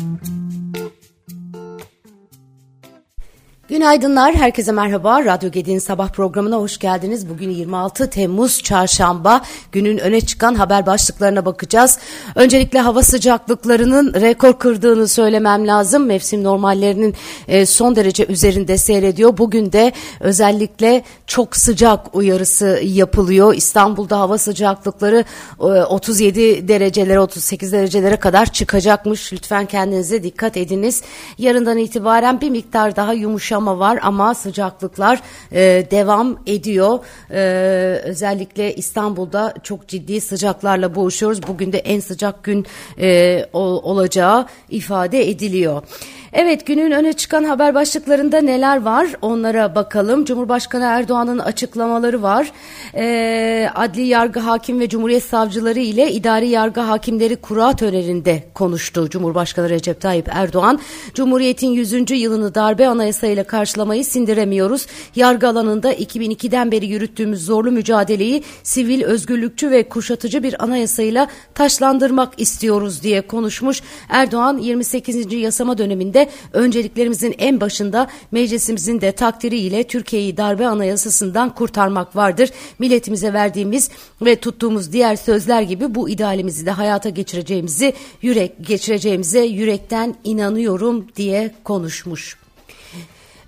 Mm-hmm. Günaydınlar, herkese merhaba. Radyo Gedi'nin sabah programına hoş geldiniz. Bugün 26 Temmuz Çarşamba. Günün öne çıkan haber başlıklarına bakacağız. Öncelikle hava sıcaklıklarının rekor kırdığını söylemem lazım. Mevsim normallerinin e, son derece üzerinde seyrediyor. Bugün de özellikle çok sıcak uyarısı yapılıyor. İstanbul'da hava sıcaklıkları 37 e, derecelere, 38 derecelere kadar çıkacakmış. Lütfen kendinize dikkat ediniz. Yarından itibaren bir miktar daha yumuşama yağma var ama sıcaklıklar e, devam ediyor. E, özellikle İstanbul'da çok ciddi sıcaklarla boğuşuyoruz. Bugün de en sıcak gün e, olacağı ifade ediliyor. Evet günün öne çıkan haber başlıklarında neler var onlara bakalım. Cumhurbaşkanı Erdoğan'ın açıklamaları var. Ee, adli yargı hakim ve cumhuriyet savcıları ile idari yargı hakimleri kura töreninde konuştu Cumhurbaşkanı Recep Tayyip Erdoğan. Cumhuriyetin 100. yılını darbe anayasayla karşılamayı sindiremiyoruz. Yargı alanında 2002'den beri yürüttüğümüz zorlu mücadeleyi sivil, özgürlükçü ve kuşatıcı bir anayasayla taşlandırmak istiyoruz diye konuşmuş. Erdoğan 28. yasama döneminde de önceliklerimizin en başında meclisimizin de takdiriyle Türkiye'yi darbe anayasasından kurtarmak vardır. Milletimize verdiğimiz ve tuttuğumuz diğer sözler gibi bu idealimizi de hayata geçireceğimizi yürek geçireceğimize yürekten inanıyorum diye konuşmuş.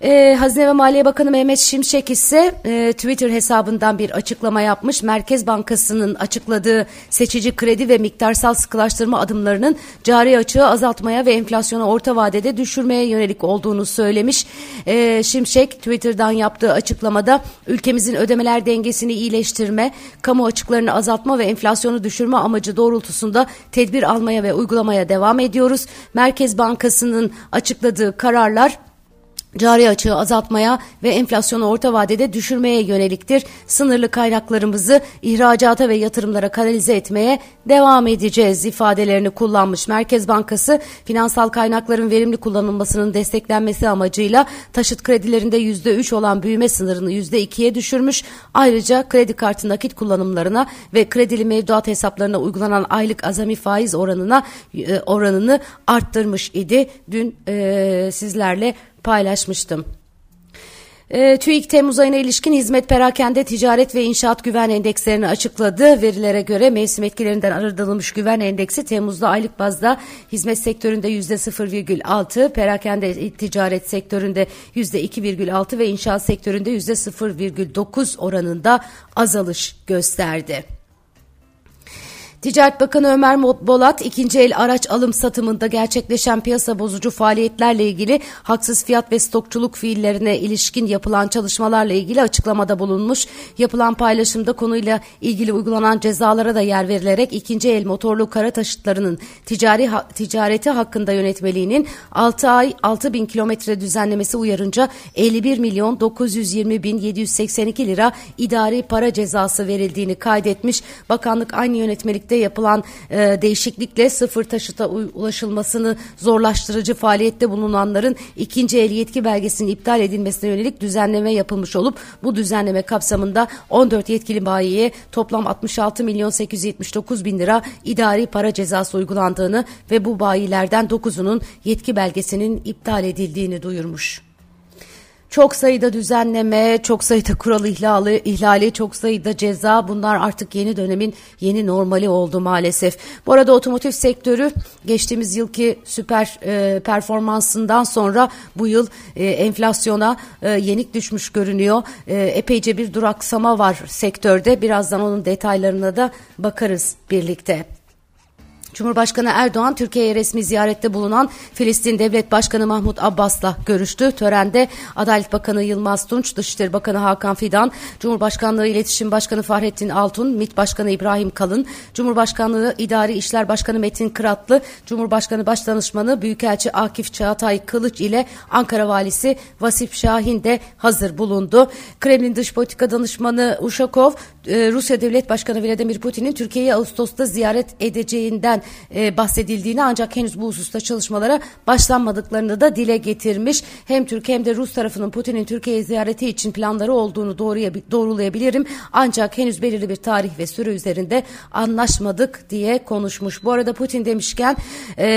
E, Hazine ve Maliye Bakanı Mehmet Şimşek ise e, Twitter hesabından bir açıklama yapmış. Merkez Bankası'nın açıkladığı seçici kredi ve miktarsal sıkılaştırma adımlarının cari açığı azaltmaya ve enflasyonu orta vadede düşürmeye yönelik olduğunu söylemiş. E, Şimşek Twitter'dan yaptığı açıklamada ülkemizin ödemeler dengesini iyileştirme, kamu açıklarını azaltma ve enflasyonu düşürme amacı doğrultusunda tedbir almaya ve uygulamaya devam ediyoruz. Merkez Bankası'nın açıkladığı kararlar cari açığı azaltmaya ve enflasyonu orta vadede düşürmeye yöneliktir. Sınırlı kaynaklarımızı ihracata ve yatırımlara kanalize etmeye devam edeceğiz ifadelerini kullanmış. Merkez Bankası finansal kaynakların verimli kullanılmasının desteklenmesi amacıyla taşıt kredilerinde %3 olan büyüme sınırını %2'ye düşürmüş. Ayrıca kredi kartı nakit kullanımlarına ve kredili mevduat hesaplarına uygulanan aylık azami faiz oranına e, oranını arttırmış idi. Dün e, sizlerle paylaşmıştım. E, TÜİK Temmuz ayına ilişkin hizmet perakende ticaret ve inşaat güven endekslerini açıkladı. Verilere göre mevsim etkilerinden arındırılmış güven endeksi Temmuz'da aylık bazda hizmet sektöründe yüzde 0,6, perakende ticaret sektöründe yüzde 2,6 ve inşaat sektöründe yüzde 0,9 oranında azalış gösterdi. Ticaret Bakanı Ömer Bolat ikinci el araç alım satımında gerçekleşen piyasa bozucu faaliyetlerle ilgili haksız fiyat ve stokçuluk fiillerine ilişkin yapılan çalışmalarla ilgili açıklamada bulunmuş. Yapılan paylaşımda konuyla ilgili uygulanan cezalara da yer verilerek ikinci el motorlu kara taşıtlarının ticari ha ticareti hakkında yönetmeliğinin 6 ay 6 bin kilometre düzenlemesi uyarınca 51 milyon 920 bin 782 lira idari para cezası verildiğini kaydetmiş. Bakanlık aynı yönetmelikte trafikte yapılan e, değişiklikle sıfır taşıta ulaşılmasını zorlaştırıcı faaliyette bulunanların ikinci el yetki belgesinin iptal edilmesine yönelik düzenleme yapılmış olup bu düzenleme kapsamında 14 yetkili bayiye toplam 66 milyon 879 bin lira idari para cezası uygulandığını ve bu bayilerden 9'unun yetki belgesinin iptal edildiğini duyurmuş. Çok sayıda düzenleme, çok sayıda kural ihlali, ihlali, çok sayıda ceza bunlar artık yeni dönemin yeni normali oldu maalesef. Bu arada otomotiv sektörü geçtiğimiz yılki süper e, performansından sonra bu yıl e, enflasyona e, yenik düşmüş görünüyor. E, epeyce bir duraksama var sektörde. Birazdan onun detaylarına da bakarız birlikte. Cumhurbaşkanı Erdoğan Türkiye'ye resmi ziyarette bulunan Filistin Devlet Başkanı Mahmut Abbas'la görüştü. Törende Adalet Bakanı Yılmaz Tunç, Dışişleri Bakanı Hakan Fidan, Cumhurbaşkanlığı İletişim Başkanı Fahrettin Altun, MİT Başkanı İbrahim Kalın, Cumhurbaşkanlığı İdari İşler Başkanı Metin Kıratlı, Cumhurbaşkanı Başdanışmanı Büyükelçi Akif Çağatay Kılıç ile Ankara Valisi Vasip Şahin de hazır bulundu. Kremlin Dış Politika Danışmanı Uşakov, e, Rusya Devlet Başkanı Vladimir Putin'in Türkiye'yi Ağustos'ta ziyaret edeceğinden e, bahsedildiğini ancak henüz bu hususta çalışmalara başlanmadıklarını da dile getirmiş. Hem Türk hem de Rus tarafının Putin'in Türkiye ziyareti için planları olduğunu doğruya, doğrulayabilirim. Ancak henüz belirli bir tarih ve süre üzerinde anlaşmadık diye konuşmuş. Bu arada Putin demişken e,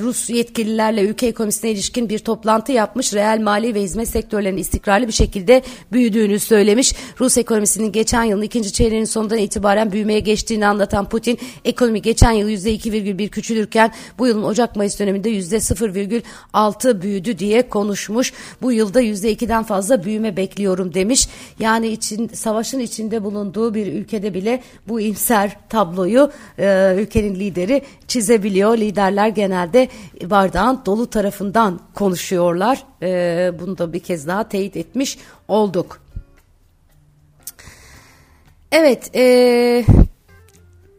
Rus yetkililerle ülke ekonomisine ilişkin bir toplantı yapmış. Reel mali ve hizmet sektörlerinin istikrarlı bir şekilde büyüdüğünü söylemiş. Rus ekonomisinin geçen yılın ikinci çeyreğinin sonundan itibaren büyümeye geçtiğini anlatan Putin, ekonomi geçen yıl %2,1 küçülürken bu yılın Ocak-Mayıs döneminde %0,6 büyüdü diye konuşmuş. Bu yılda %2'den fazla büyüme bekliyorum demiş. Yani için savaşın içinde bulunduğu bir ülkede bile bu imser tabloyu e, ülkenin lideri çizebiliyor. Liderler genelde bardağın dolu tarafından konuşuyorlar. E, bunu da bir kez daha teyit etmiş olduk. Evet, e,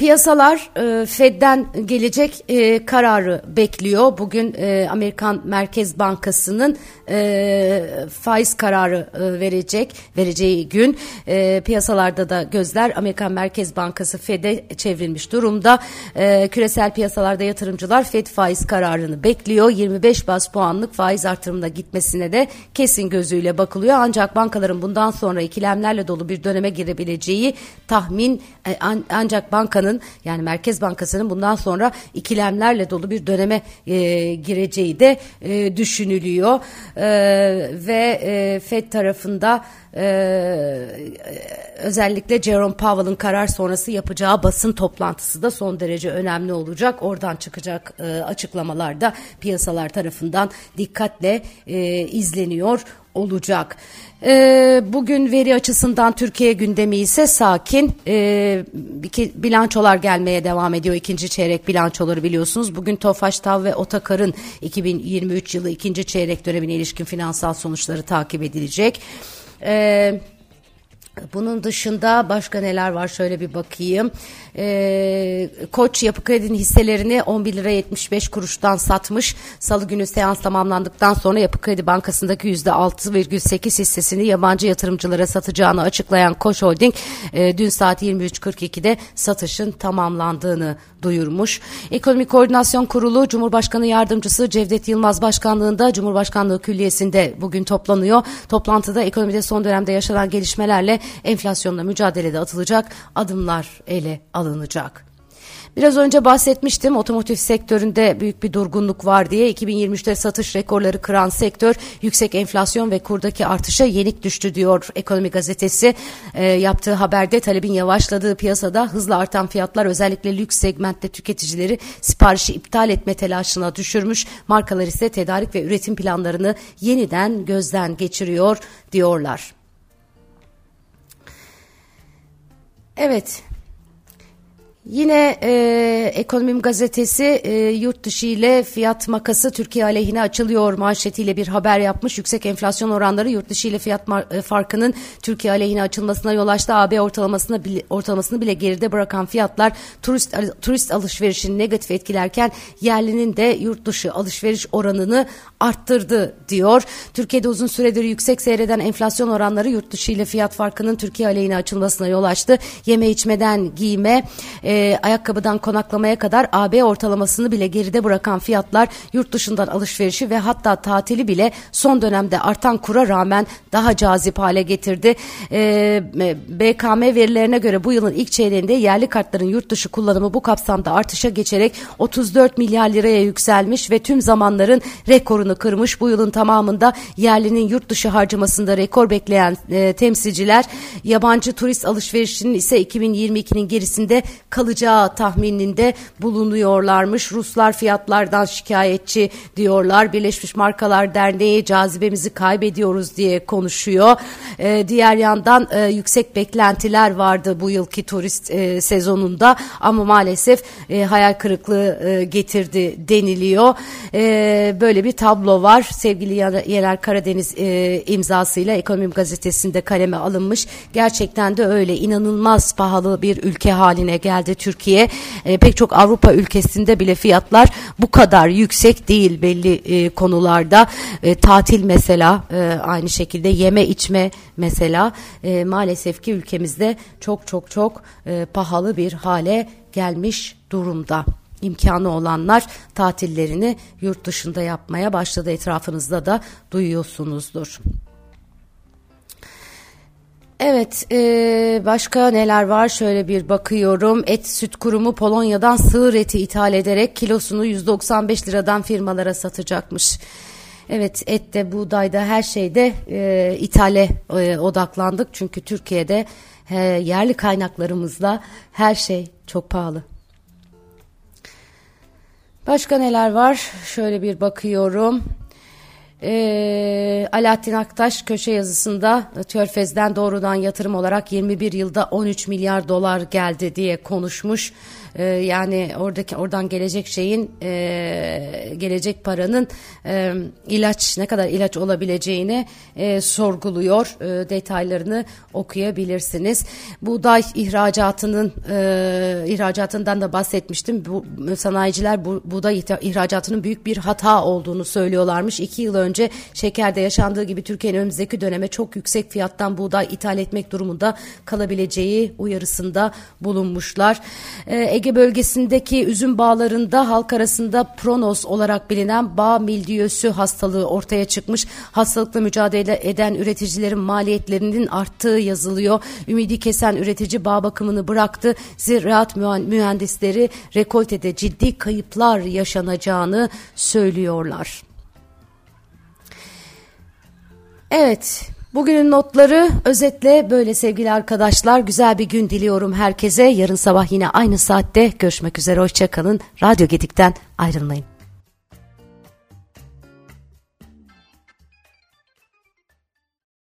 Piyasalar e, Fed'den gelecek e, kararı bekliyor. Bugün e, Amerikan Merkez Bankası'nın e, faiz kararı e, verecek, vereceği gün e, piyasalarda da gözler Amerikan Merkez Bankası Fed'e çevrilmiş durumda. E, küresel piyasalarda yatırımcılar Fed faiz kararını bekliyor. 25 bas puanlık faiz artırımına gitmesine de kesin gözüyle bakılıyor. Ancak bankaların bundan sonra ikilemlerle dolu bir döneme girebileceği tahmin e, an, ancak bankanın Bankası'nın yani Merkez Bankası'nın bundan sonra ikilemlerle dolu bir döneme e, gireceği de e, düşünülüyor. E, ve e, Fed tarafında e, özellikle Jerome Powell'ın karar sonrası yapacağı basın toplantısı da son derece önemli olacak. Oradan çıkacak e, açıklamalar da piyasalar tarafından dikkatle e, izleniyor olacak. E, bugün veri açısından Türkiye gündemi ise sakin. E, bilançolar gelmeye devam ediyor. İkinci çeyrek bilançoları biliyorsunuz. Bugün Tofaş Tav ve Otakar'ın 2023 yılı ikinci çeyrek dönemine ilişkin finansal sonuçları takip edilecek. Evet. Bunun dışında başka neler var şöyle bir bakayım. Ee, Koç Yapı Kredi'nin hisselerini 11 lira 75 kuruştan satmış. Salı günü seans tamamlandıktan sonra Yapı Kredi Bankası'ndaki %6,8 hissesini yabancı yatırımcılara satacağını açıklayan Koç Holding e, dün saat 23.42'de satışın tamamlandığını duyurmuş. Ekonomik Koordinasyon Kurulu Cumhurbaşkanı Yardımcısı Cevdet Yılmaz Başkanlığında Cumhurbaşkanlığı Külliyesi'nde bugün toplanıyor. Toplantıda ekonomide son dönemde yaşanan gelişmelerle enflasyonla mücadelede atılacak adımlar ele alınacak. Biraz önce bahsetmiştim otomotiv sektöründe büyük bir durgunluk var diye 2023'te satış rekorları kıran sektör yüksek enflasyon ve kurdaki artışa yenik düştü diyor Ekonomi Gazetesi. E, yaptığı haberde talebin yavaşladığı piyasada hızla artan fiyatlar özellikle lüks segmentte tüketicileri siparişi iptal etme telaşına düşürmüş. Markalar ise tedarik ve üretim planlarını yeniden gözden geçiriyor diyorlar. Evet Yine e, Ekonomim Gazetesi e, yurt dışı ile fiyat makası Türkiye aleyhine açılıyor manşetiyle bir haber yapmış. Yüksek enflasyon oranları yurt dışı ile fiyat e, farkının Türkiye aleyhine açılmasına yol açtı. AB ortalamasını bile, ortalamasını bile geride bırakan fiyatlar turist turist alışverişini negatif etkilerken yerlinin de yurt dışı alışveriş oranını arttırdı diyor. Türkiye'de uzun süredir yüksek seyreden enflasyon oranları yurt dışı ile fiyat farkının Türkiye aleyhine açılmasına yol açtı. Yeme içmeden giyime e, e, ayakkabıdan konaklamaya kadar AB ortalamasını bile geride bırakan fiyatlar yurt dışından alışverişi ve hatta tatili bile son dönemde artan kura rağmen daha cazip hale getirdi. E, BKM verilerine göre bu yılın ilk çeyreğinde yerli kartların yurt dışı kullanımı bu kapsamda artışa geçerek 34 milyar liraya yükselmiş ve tüm zamanların rekorunu kırmış. Bu yılın tamamında yerlinin yurt dışı harcamasında rekor bekleyen e, temsilciler yabancı turist alışverişinin ise 2022'nin gerisinde kal kalacağı tahmininde bulunuyorlarmış. Ruslar fiyatlardan şikayetçi diyorlar. Birleşmiş Markalar Derneği cazibemizi kaybediyoruz diye konuşuyor. E, diğer yandan e, yüksek beklentiler vardı bu yılki turist e, sezonunda ama maalesef e, hayal kırıklığı e, getirdi deniliyor. E, böyle bir tablo var. Sevgili Yener Karadeniz e, imzasıyla Ekonomim Gazetesi'nde kaleme alınmış. Gerçekten de öyle inanılmaz pahalı bir ülke haline geldi geldi Türkiye. E, pek çok Avrupa ülkesinde bile fiyatlar bu kadar yüksek değil belli e, konularda. E, tatil mesela e, aynı şekilde yeme içme mesela e, maalesef ki ülkemizde çok çok çok e, pahalı bir hale gelmiş durumda. imkanı olanlar tatillerini yurt dışında yapmaya başladı. Etrafınızda da duyuyorsunuzdur. Evet e, başka neler var şöyle bir bakıyorum et süt kurumu Polonya'dan sığır eti ithal ederek kilosunu 195 liradan firmalara satacakmış. Evet ette buğdayda her şeyde e, ithale e, odaklandık çünkü Türkiye'de e, yerli kaynaklarımızla her şey çok pahalı. Başka neler var şöyle bir bakıyorum. E, Alaaddin Aktaş köşe yazısında Körfez'den doğrudan yatırım olarak 21 yılda 13 milyar dolar geldi diye konuşmuş. E, yani oradaki oradan gelecek şeyin e, gelecek paranın e, ilaç ne kadar ilaç olabileceğini e, sorguluyor. E, detaylarını okuyabilirsiniz. Buğday ihracatının e, ihracatından da bahsetmiştim. Bu sanayiciler bu, buğday ihracatının büyük bir hata olduğunu söylüyorlarmış. İki yıl önce şekerde yaşandığı gibi Türkiye'nin önümüzdeki döneme çok yüksek fiyattan buğday ithal etmek durumunda kalabileceği uyarısında bulunmuşlar. E, Ege bölgesindeki üzüm bağlarında halk arasında pronos olarak bilinen bağ mildiyösü hastalığı ortaya çıkmış. Hastalıkla mücadele eden üreticilerin maliyetlerinin arttığı yazılıyor. Ümidi kesen üretici bağ bakımını bıraktı. Ziraat mühendisleri rekoltede ciddi kayıplar yaşanacağını söylüyorlar. Evet, Bugünün notları özetle böyle sevgili arkadaşlar. Güzel bir gün diliyorum herkese. Yarın sabah yine aynı saatte görüşmek üzere. Hoşçakalın. Radyo Gedik'ten ayrılmayın.